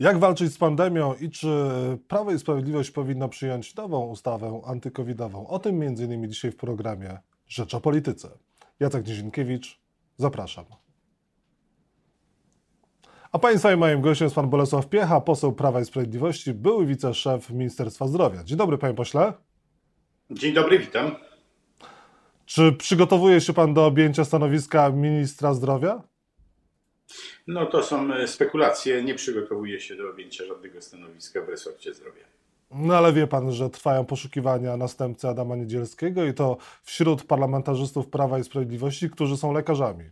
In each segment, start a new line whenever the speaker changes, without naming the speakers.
Jak walczyć z pandemią i czy Prawo i Sprawiedliwość powinno przyjąć nową ustawę antykowidową? O tym m.in. dzisiaj w programie Rzecz o Polityce. Jacek Nizinkiewicz, zapraszam. A Państwa i moim gościem jest Pan Bolesław Piecha, poseł Prawa i Sprawiedliwości, były wiceszef Ministerstwa Zdrowia. Dzień dobry Panie Pośle.
Dzień dobry, witam.
Czy przygotowuje się Pan do objęcia stanowiska ministra zdrowia?
No to są e, spekulacje. Nie przygotowuję się do objęcia żadnego stanowiska w resorcie zdrowia.
No ale wie pan, że trwają poszukiwania następcy Adama Niedzielskiego i to wśród parlamentarzystów Prawa i Sprawiedliwości, którzy są lekarzami.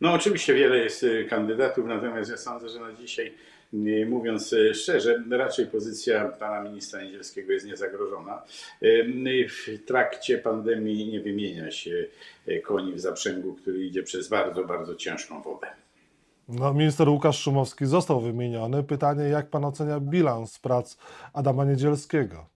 No oczywiście wiele jest e, kandydatów, natomiast ja sądzę, że na dzisiaj, mówiąc e, szczerze, raczej pozycja pana ministra Niedzielskiego jest niezagrożona. W trakcie pandemii nie wymienia się koni w zaprzęgu, który idzie przez bardzo, bardzo ciężką wodę.
No, minister Łukasz Szumowski został wymieniony. Pytanie, jak pan ocenia bilans prac Adama Niedzielskiego?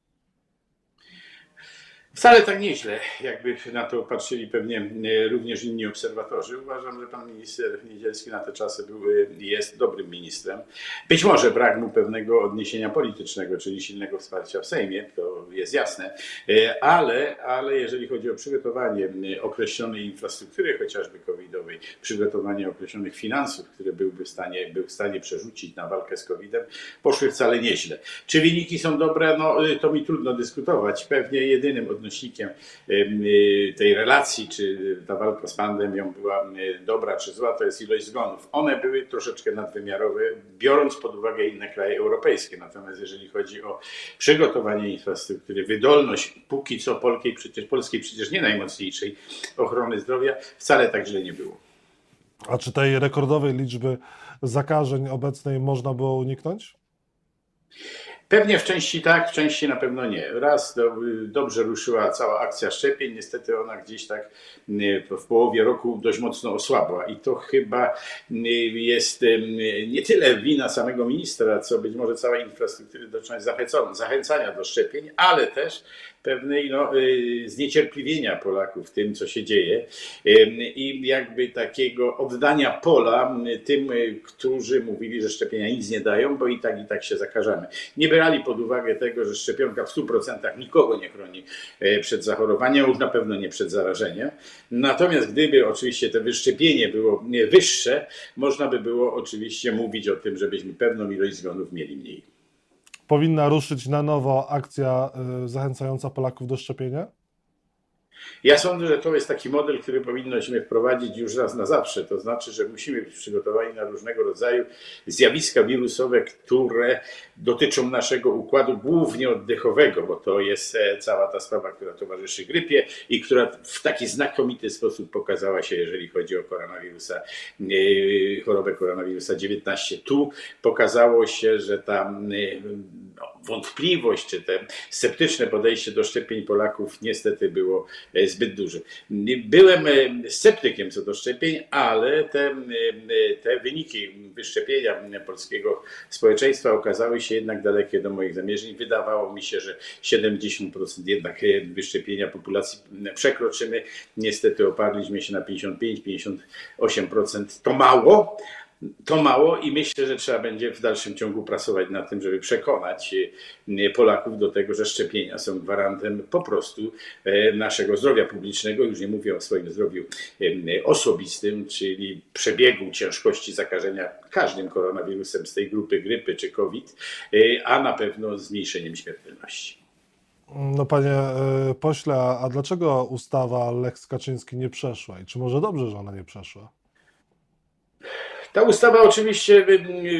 Wcale tak nieźle, jakby na to patrzyli pewnie e, również inni obserwatorzy. Uważam, że pan minister Niedzielski na te czasy był, e, jest dobrym ministrem. Być może brak mu pewnego odniesienia politycznego, czyli silnego wsparcia w Sejmie, to jest jasne, e, ale, ale jeżeli chodzi o przygotowanie określonej infrastruktury, chociażby covidowej, przygotowanie określonych finansów, które byłby w stanie, był w stanie przerzucić na walkę z covidem, poszły wcale nieźle. Czy wyniki są dobre? No to mi trudno dyskutować. Pewnie jedynym odniesieniem odnośnikiem y, tej relacji, czy ta walka z pandemią była dobra czy zła, to jest ilość zgonów. One były troszeczkę nadwymiarowe, biorąc pod uwagę inne kraje europejskie. Natomiast jeżeli chodzi o przygotowanie infrastruktury, wydolność póki co polskiej przecież, polskiej przecież nie najmocniejszej ochrony zdrowia, wcale tak źle nie było.
A czy tej rekordowej liczby zakażeń obecnej można było uniknąć?
Pewnie w części tak, w części na pewno nie. Raz do, dobrze ruszyła cała akcja szczepień, niestety ona gdzieś tak w połowie roku dość mocno osłabła i to chyba jest nie tyle wina samego ministra, co być może całej infrastruktury dotyczącej zachęcania do szczepień, ale też pewnej no, y, zniecierpliwienia Polaków tym, co się dzieje i jakby takiego oddania pola tym, y, którzy mówili, że szczepienia nic nie dają, bo i tak i tak się zakażamy. Nie brali pod uwagę tego, że szczepionka w 100% nikogo nie chroni przed zachorowaniem, już na pewno nie przed zarażeniem. Natomiast gdyby oczywiście to wyszczepienie było wyższe, można by było oczywiście mówić o tym, żebyśmy pewną ilość zgonów mieli mniej
powinna ruszyć na nowo akcja y, zachęcająca Polaków do szczepienia?
Ja sądzę, że to jest taki model, który powinnośmy wprowadzić już raz na zawsze. To znaczy, że musimy być przygotowani na różnego rodzaju zjawiska wirusowe, które dotyczą naszego układu głównie oddechowego, bo to jest e, cała ta sprawa, która towarzyszy grypie i która w taki znakomity sposób pokazała się, jeżeli chodzi o koronawirusa, e, chorobę koronawirusa 19. Tu pokazało się, że tam no, wątpliwość, czy te sceptyczne podejście do szczepień Polaków niestety było e, zbyt duże. Byłem e, sceptykiem co do szczepień, ale te, e, te wyniki wyszczepienia polskiego społeczeństwa okazały się jednak dalekie do moich zamierzeń. Wydawało mi się, że 70% jednak wyszczepienia populacji przekroczymy. Niestety oparliśmy się na 55-58%. To mało, to mało i myślę, że trzeba będzie w dalszym ciągu pracować nad tym, żeby przekonać e, Polaków do tego, że szczepienia są gwarantem po prostu e, naszego zdrowia publicznego. Już nie mówię o swoim zdrowiu e, osobistym, czyli przebiegu ciężkości zakażenia każdym koronawirusem z tej grupy grypy czy COVID, a na pewno zmniejszeniem śmiertelności.
No panie pośle, a dlaczego ustawa Lex Kaczyński nie przeszła i czy może dobrze, że ona nie przeszła?
Ta ustawa oczywiście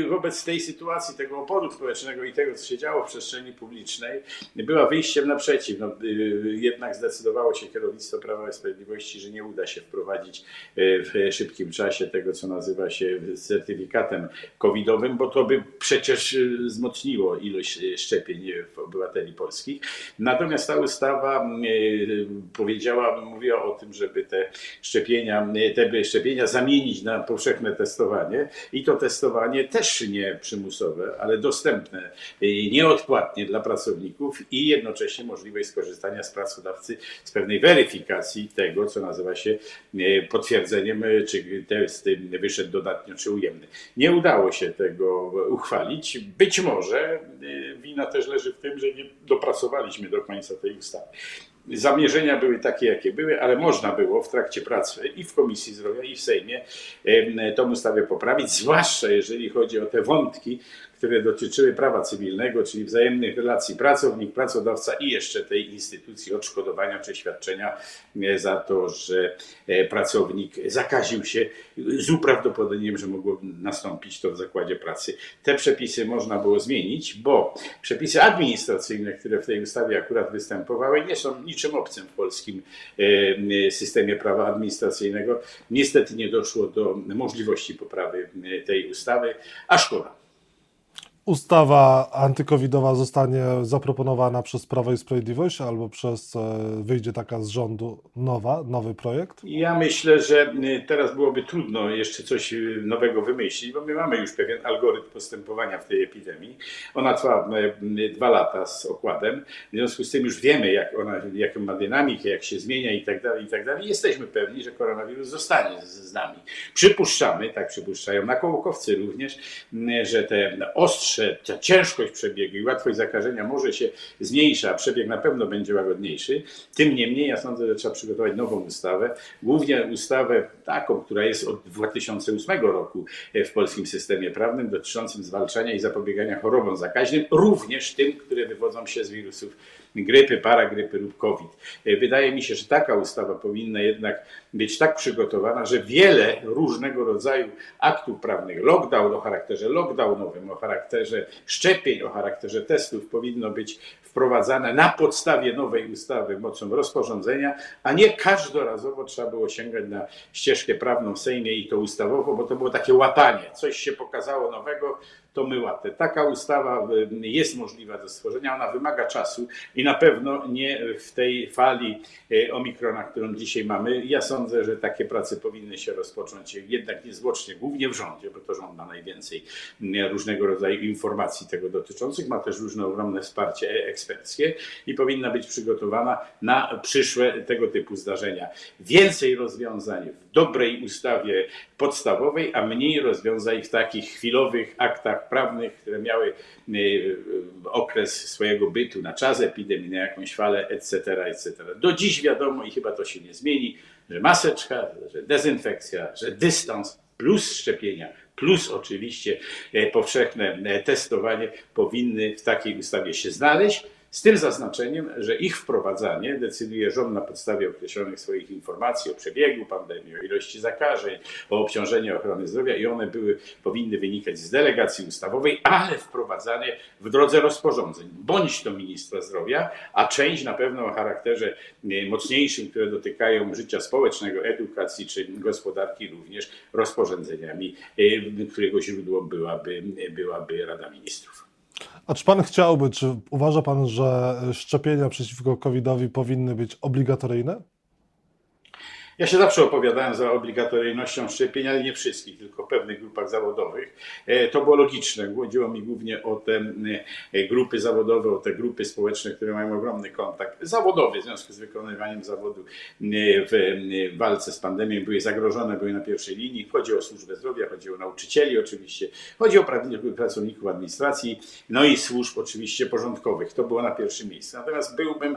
wobec tej sytuacji, tego oporu społecznego i tego, co się działo w przestrzeni publicznej, była wyjściem naprzeciw. No, y, jednak zdecydowało się kierownictwo Prawa i Sprawiedliwości, że nie uda się wprowadzić y, w szybkim czasie tego, co nazywa się certyfikatem covidowym, bo to by przecież y, wzmocniło ilość szczepień obywateli polskich. Natomiast ta ustawa powiedziała, mówiła o tym, żeby te szczepienia, te szczepienia zamienić na powszechne testowanie testowanie i to testowanie też nie przymusowe, ale dostępne nieodpłatnie dla pracowników i jednocześnie możliwość skorzystania z pracodawcy z pewnej weryfikacji tego, co nazywa się potwierdzeniem, czy test wyszedł dodatnio, czy ujemny. Nie udało się tego uchwalić. Być może wina też leży w tym, że nie dopracowaliśmy do końca tej ustawy. Zamierzenia były takie, jakie były, ale można było w trakcie pracy i w Komisji Zdrowia, i w Sejmie tą ustawę poprawić, zwłaszcza jeżeli chodzi o te wątki, które dotyczyły prawa cywilnego, czyli wzajemnych relacji pracownik-pracodawca i jeszcze tej instytucji odszkodowania czy świadczenia e, za to, że e, pracownik zakaził się z uprawdopodobnieniem, że mogło nastąpić to w zakładzie pracy. Te przepisy można było zmienić, bo przepisy administracyjne, które w tej ustawie akurat występowały, nie są niczym obcym w polskim e, systemie prawa administracyjnego. Niestety nie doszło do możliwości poprawy tej ustawy, a szkoda
ustawa antykowidowa zostanie zaproponowana przez Prawo i Sprawiedliwość albo przez, e, wyjdzie taka z rządu nowa, nowy projekt?
Ja myślę, że y, teraz byłoby trudno jeszcze coś y, nowego wymyślić, bo my mamy już pewien algorytm postępowania w tej epidemii. Ona trwa dwa lata z okładem, w związku z tym już wiemy, jak ona, jaką ma dynamikę, jak się zmienia i tak dalej, i tak dalej. Jesteśmy pewni, że koronawirus zostanie z, z nami. Przypuszczamy, tak przypuszczają naukowcy również, że te ostrze ta ciężkość przebiegu i łatwość zakażenia może się zmniejsza, a przebieg na pewno będzie łagodniejszy. Tym niemniej ja sądzę, że trzeba przygotować nową ustawę, głównie ustawę taką, która jest od 2008 roku w polskim systemie prawnym, dotyczącym zwalczania i zapobiegania chorobom zakaźnym, również tym, które wywodzą się z wirusów grypy, paragrypy lub COVID. Wydaje mi się, że taka ustawa powinna jednak być tak przygotowana, że wiele różnego rodzaju aktów prawnych, lockdown o charakterze lockdownowym, o charakterze szczepień, o charakterze testów powinno być wprowadzane na podstawie nowej ustawy mocą rozporządzenia, a nie każdorazowo trzeba było sięgać na ścieżkę prawną w Sejmie i to ustawowo, bo to było takie łapanie. Coś się pokazało nowego, to my łatę. Taka ustawa jest możliwa do stworzenia, ona wymaga czasu i na pewno nie w tej fali e, omikrona, którą dzisiaj mamy. Ja sądzę, że takie prace powinny się rozpocząć jednak niezwłocznie, głównie w rządzie, bo to rząd ma najwięcej różnego rodzaju informacji tego dotyczących, ma też różne ogromne wsparcie eksperckie i powinna być przygotowana na przyszłe tego typu zdarzenia. Więcej rozwiązań w dobrej ustawie podstawowej, a mniej rozwiązań w takich chwilowych aktach prawnych, które miały e, okres swojego bytu na czas epidemii, na jakąś falę, etc., etc. Do dziś wiadomo i chyba to się nie zmieni, że maseczka, że dezynfekcja, że dystans plus szczepienia, plus oczywiście e, powszechne e, testowanie powinny w takiej ustawie się znaleźć. Z tym zaznaczeniem, że ich wprowadzanie decyduje rząd na podstawie określonych swoich informacji o przebiegu pandemii, o ilości zakażeń, o obciążeniu ochrony zdrowia i one były, powinny wynikać z delegacji ustawowej, ale wprowadzanie w drodze rozporządzeń, bądź to ministra zdrowia, a część na pewno o charakterze e, mocniejszym, które dotykają życia społecznego, edukacji czy gospodarki również rozporządzeniami, e, którego źródło byłaby, byłaby Rada Ministrów.
A czy pan chciałby, czy uważa pan, że szczepienia przeciwko COVID-owi powinny być obligatoryjne?
Ja się zawsze opowiadałem za obligatoryjnością szczepień, ale nie wszystkich, tylko w pewnych grupach zawodowych. E, to było logiczne. Chodziło mi głównie o te e, grupy zawodowe, o te grupy społeczne, które mają ogromny kontakt zawodowy w związku z wykonywaniem zawodu e, w walce z pandemią. Były zagrożone, były na pierwszej linii. Chodzi o służbę zdrowia, chodzi o nauczycieli oczywiście, chodzi o pracowników administracji, no i służb oczywiście porządkowych. To było na pierwszym miejscu. Natomiast byłbym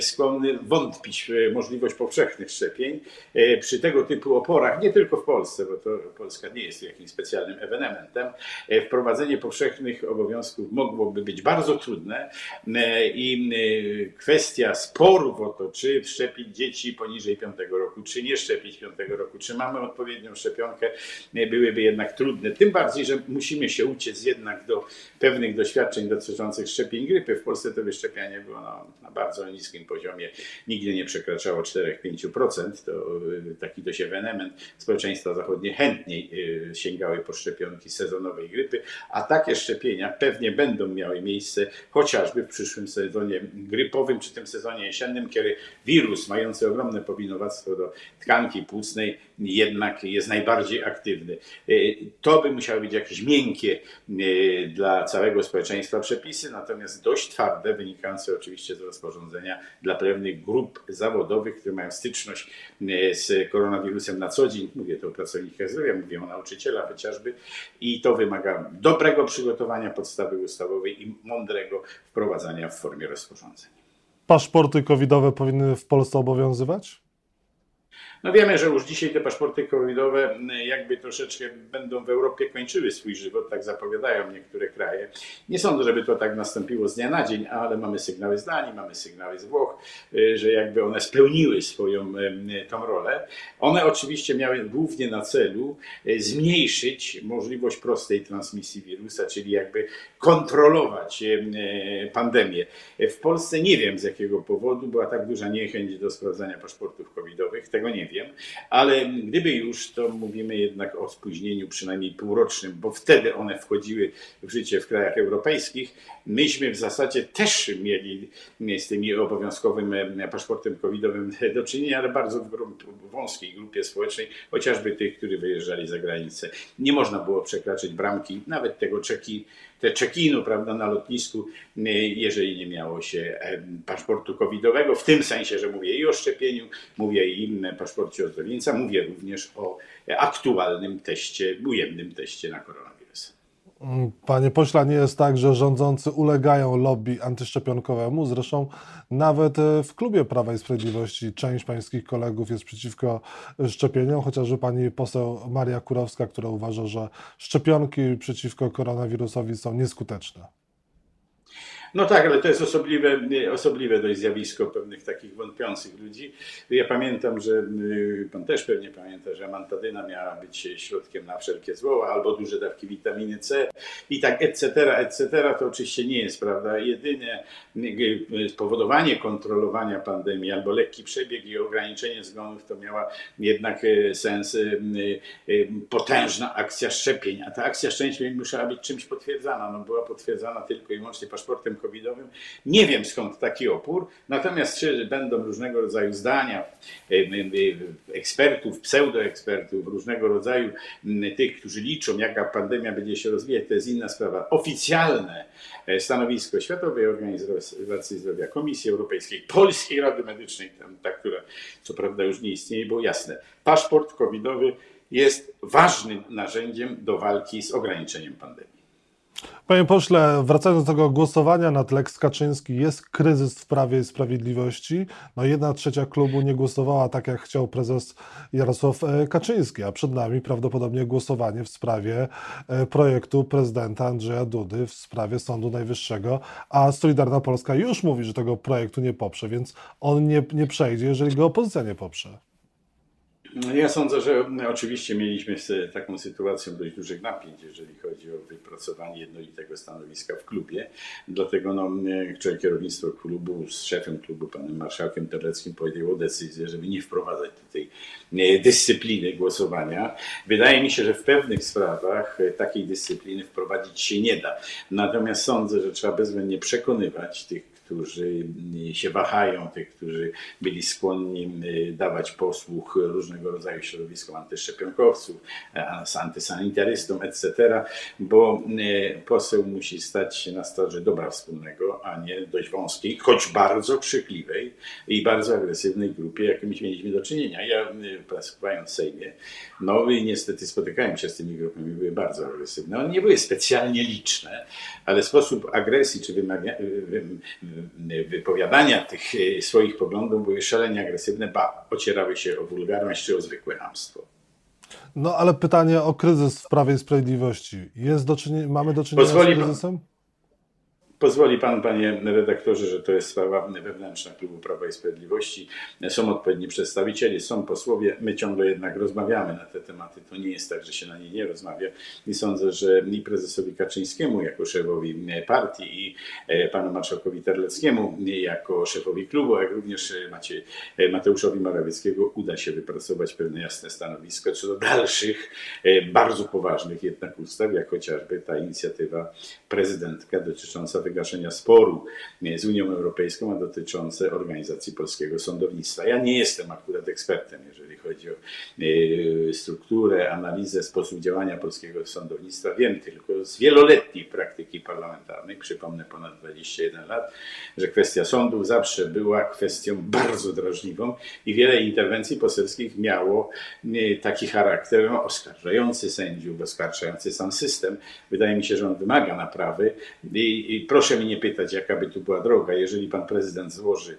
skłonny wątpić w możliwość powszechnych szczepień. E, przy tego typu oporach, nie tylko w Polsce, bo to Polska nie jest jakimś specjalnym ewenementem, e, wprowadzenie powszechnych obowiązków mogłoby być bardzo trudne e, i kwestia sporów o to, czy wszczepić dzieci poniżej 5 roku, czy nie szczepić 5 roku, czy mamy odpowiednią szczepionkę, byłyby jednak trudne. Tym bardziej, że musimy się uciec jednak do pewnych doświadczeń dotyczących szczepień grypy. W Polsce to wyszczepianie było na, na bardzo niskim poziomie, nigdy nie przekraczało 4-5% to y, taki dość ewenement, społeczeństwa zachodnie chętniej y, sięgały po szczepionki sezonowej grypy, a takie szczepienia pewnie będą miały miejsce chociażby w przyszłym sezonie grypowym, czy tym sezonie jesiennym, kiedy wirus mający ogromne powinowactwo do tkanki płucnej jednak jest najbardziej aktywny. To by musiały być jakieś miękkie dla całego społeczeństwa przepisy, natomiast dość twarde, wynikające oczywiście z rozporządzenia dla pewnych grup zawodowych, które mają styczność z koronawirusem na co dzień. Mówię to o pracownikach zdrowia, mówię o nauczycielach chociażby i to wymaga dobrego przygotowania podstawy ustawowej i mądrego wprowadzania w formie rozporządzenia.
Paszporty covidowe powinny w Polsce obowiązywać?
No wiemy, że już dzisiaj te paszporty covidowe jakby troszeczkę będą w Europie kończyły swój żywot, tak zapowiadają niektóre kraje. Nie sądzę, żeby to tak nastąpiło z dnia na dzień, ale mamy sygnały z Danii, mamy sygnały z Włoch, y, że jakby one spełniły swoją tą rolę. One oczywiście miały głównie na celu y, zmniejszyć możliwość prostej transmisji wirusa, czyli jakby kontrolować y, pandemię. W Polsce nie wiem z jakiego powodu była tak duża niechęć do sprawdzania paszportów covidowych, tego nie ale gdyby już, to mówimy jednak o spóźnieniu przynajmniej półrocznym, bo wtedy one wchodziły w życie w krajach europejskich. Myśmy w zasadzie też mieli z tym obowiązkowym e, paszportem covidowym do czynienia, ale bardzo w wąskiej grupie społecznej, chociażby tych, którzy wyjeżdżali za granicę. Nie można było przekraczać bramki, nawet tego czeki te check-inu prawda, na lotnisku, jeżeli nie miało się paszportu covidowego, w tym sensie, że mówię i o szczepieniu, mówię i o paszporcie ozdrowieńca, mówię również o aktualnym teście, ujemnym teście na koronawirus.
Panie pośle, nie jest tak, że rządzący ulegają lobby antyszczepionkowemu. Zresztą nawet e, w klubie Prawa i Sprawiedliwości część pańskich kolegów jest przeciwko szczepieniom, chociażby pani poseł Maria Kurowska, która uważa, że szczepionki przeciwko koronawirusowi są nieskuteczne.
No tak, ale to jest osobliwe, osobliwe dość zjawisko pewnych takich wątpiących ludzi. Ja pamiętam, że y, pan też pewnie pamięta, że amantadyna miała być środkiem na wszelkie zło, albo duże dawki witaminy C i tak etc., etc. To oczywiście nie jest prawda. Jedyne y, spowodowanie kontrolowania pandemii albo lekki przebieg i ograniczenie zgonów to miała jednak y, sens potężna akcja szczepień. A ta akcja szczepień musiała być czymś potwierdzana. No, była potwierdzana tylko i wyłącznie paszportem covidowym. Nie wiem skąd taki opór, natomiast czy będą różnego rodzaju zdania e, ekspertów, pseudoekspertów, różnego rodzaju tych, którzy liczą, jaka pandemia będzie się rozwijać, to jest inna sprawa. Oficjalne e, stanowisko Światowej Organizacji Zdrowia, Komisji Europejskiej, Polskiej Rady Medycznej, ta, która co prawda już nie istnieje, było jasne. Paszport covidowy jest ważnym narzędziem do walki z ograniczeniem pandemii.
Panie pośle, wracając do tego głosowania nad Lex Kaczyński, jest kryzys w Prawie i Sprawiedliwości. No jedna trzecia klubu nie głosowała tak, jak chciał prezes Jarosław e, Kaczyński, a przed nami prawdopodobnie głosowanie w sprawie e, projektu prezydenta Andrzeja Dudy w sprawie Sądu Najwyższego, a Solidarna Polska już mówi, że tego projektu nie poprze, więc on nie, nie przejdzie, jeżeli go opozycja nie poprze.
No, ja sądzę, że oczywiście mieliśmy taką sytuację dość dużych napięć, jeżeli chodzi o wypracowanie jednolitego stanowiska w klubie. Dlatego no, kierownictwo klubu z szefem klubu, panem marszałkiem Terleckim podjęło decyzję, żeby nie wprowadzać tej dyscypliny głosowania. Wydaje mi się, że w pewnych sprawach takiej dyscypliny wprowadzić się nie da. Natomiast sądzę, że trzeba bezwzględnie przekonywać tych którzy się wahają, tych, którzy byli skłonni y, dawać posłuch różnego rodzaju środowiskom antyszczepionkowców, antysanitarystom, etc., bo y, poseł musi stać się na straży dobra wspólnego, a nie dość wąskiej, choć bardzo krzykliwej i bardzo agresywnej grupie, jakimiś mieliśmy do czynienia. Ja y, pracowałem w Sejmie, no i niestety spotykałem się z tymi grupami, były bardzo agresywne. One nie były specjalnie liczne, ale sposób agresji czy wymagania, wypowiadania tych e, swoich poglądów były szalenie agresywne, ba ocierały się o wulgarność czy o zwykłe hamstwo.
No ale pytanie o kryzys w Prawie i Sprawiedliwości. Jest do czynienia, mamy do czynienia Pozwoli z kryzysem?
Pozwoli Pan, Panie redaktorze, że to jest sprawa wewnętrzna Klubu Prawa i Sprawiedliwości. Są odpowiedni przedstawiciele, są posłowie. My ciągle jednak rozmawiamy na te tematy. To nie jest tak, że się na nie nie rozmawia. I sądzę, że i prezesowi Kaczyńskiemu jako szefowi partii i e, panu marszałkowi Terleckiemu jako szefowi klubu, jak również Macie, e, Mateuszowi Morawieckiego uda się wypracować pewne jasne stanowisko co do dalszych, e, bardzo poważnych jednak ustaw, jak chociażby ta inicjatywa prezydentka dotycząca wygaszenia sporu z Unią Europejską, a dotyczące organizacji polskiego sądownictwa. Ja nie jestem akurat ekspertem, jeżeli chodzi o strukturę, analizę, sposób działania polskiego sądownictwa. Wiem tylko z wieloletniej praktyki parlamentarnej, przypomnę ponad 21 lat, że kwestia sądów zawsze była kwestią bardzo drażliwą i wiele interwencji poselskich miało taki charakter oskarżający sędziów, oskarżający sam system. Wydaje mi się, że on wymaga naprawy i, i proszę mi nie pytać, jaka by tu była droga. Jeżeli pan prezydent złoży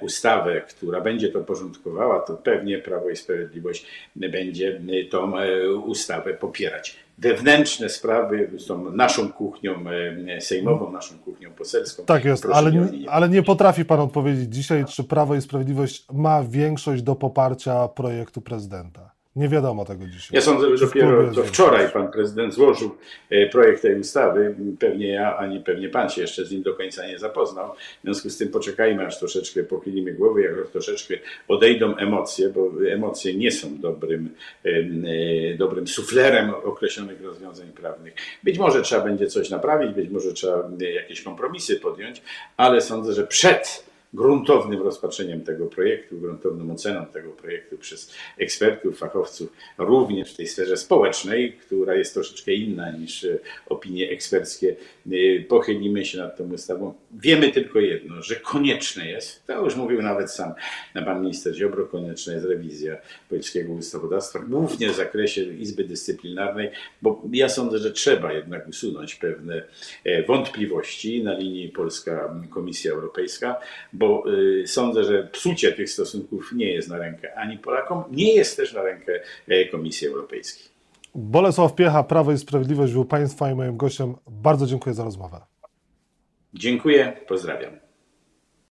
ustawę, która będzie to porządkowała, to pewnie Prawo i Sprawiedliwość będzie tą ustawę popierać wewnętrzne sprawy są naszą kuchnią sejmową, naszą kuchnią poselską.
Tak jest, ale nie, ale nie potrafi Pan odpowiedzieć dzisiaj, czy Prawo i Sprawiedliwość ma większość do poparcia projektu prezydenta. Nie wiadomo tego dzisiaj.
Ja sądzę, że dopiero to wczoraj pan prezydent złożył e, projekt tej ustawy. Pewnie ja, ani pewnie pan się jeszcze z nim do końca nie zapoznał. W związku z tym poczekajmy, aż troszeczkę pochylimy głowy, jak troszeczkę odejdą emocje, bo emocje nie są dobrym, e, dobrym suflerem określonych rozwiązań prawnych. Być może trzeba będzie coś naprawić, być może trzeba jakieś kompromisy podjąć, ale sądzę, że przed gruntownym rozpatrzeniem tego projektu, gruntowną oceną tego projektu przez ekspertów, fachowców, również w tej sferze społecznej, która jest troszeczkę inna niż e, opinie eksperckie. E, pochylimy się nad tą ustawą. Wiemy tylko jedno, że konieczne jest, to już mówił nawet sam pan minister Ziobro, konieczna jest rewizja polskiego ustawodawstwa, głównie w zakresie Izby Dyscyplinarnej, bo ja sądzę, że trzeba jednak usunąć pewne e, wątpliwości na linii Polska Komisja Europejska, bo y, sądzę, że psucie tych stosunków nie jest na rękę ani Polakom, nie jest też na rękę e, Komisji Europejskiej.
Bolesław Piecha, Prawo i Sprawiedliwość był Państwa i moim gościem. Bardzo dziękuję za rozmowę.
Dziękuję, pozdrawiam.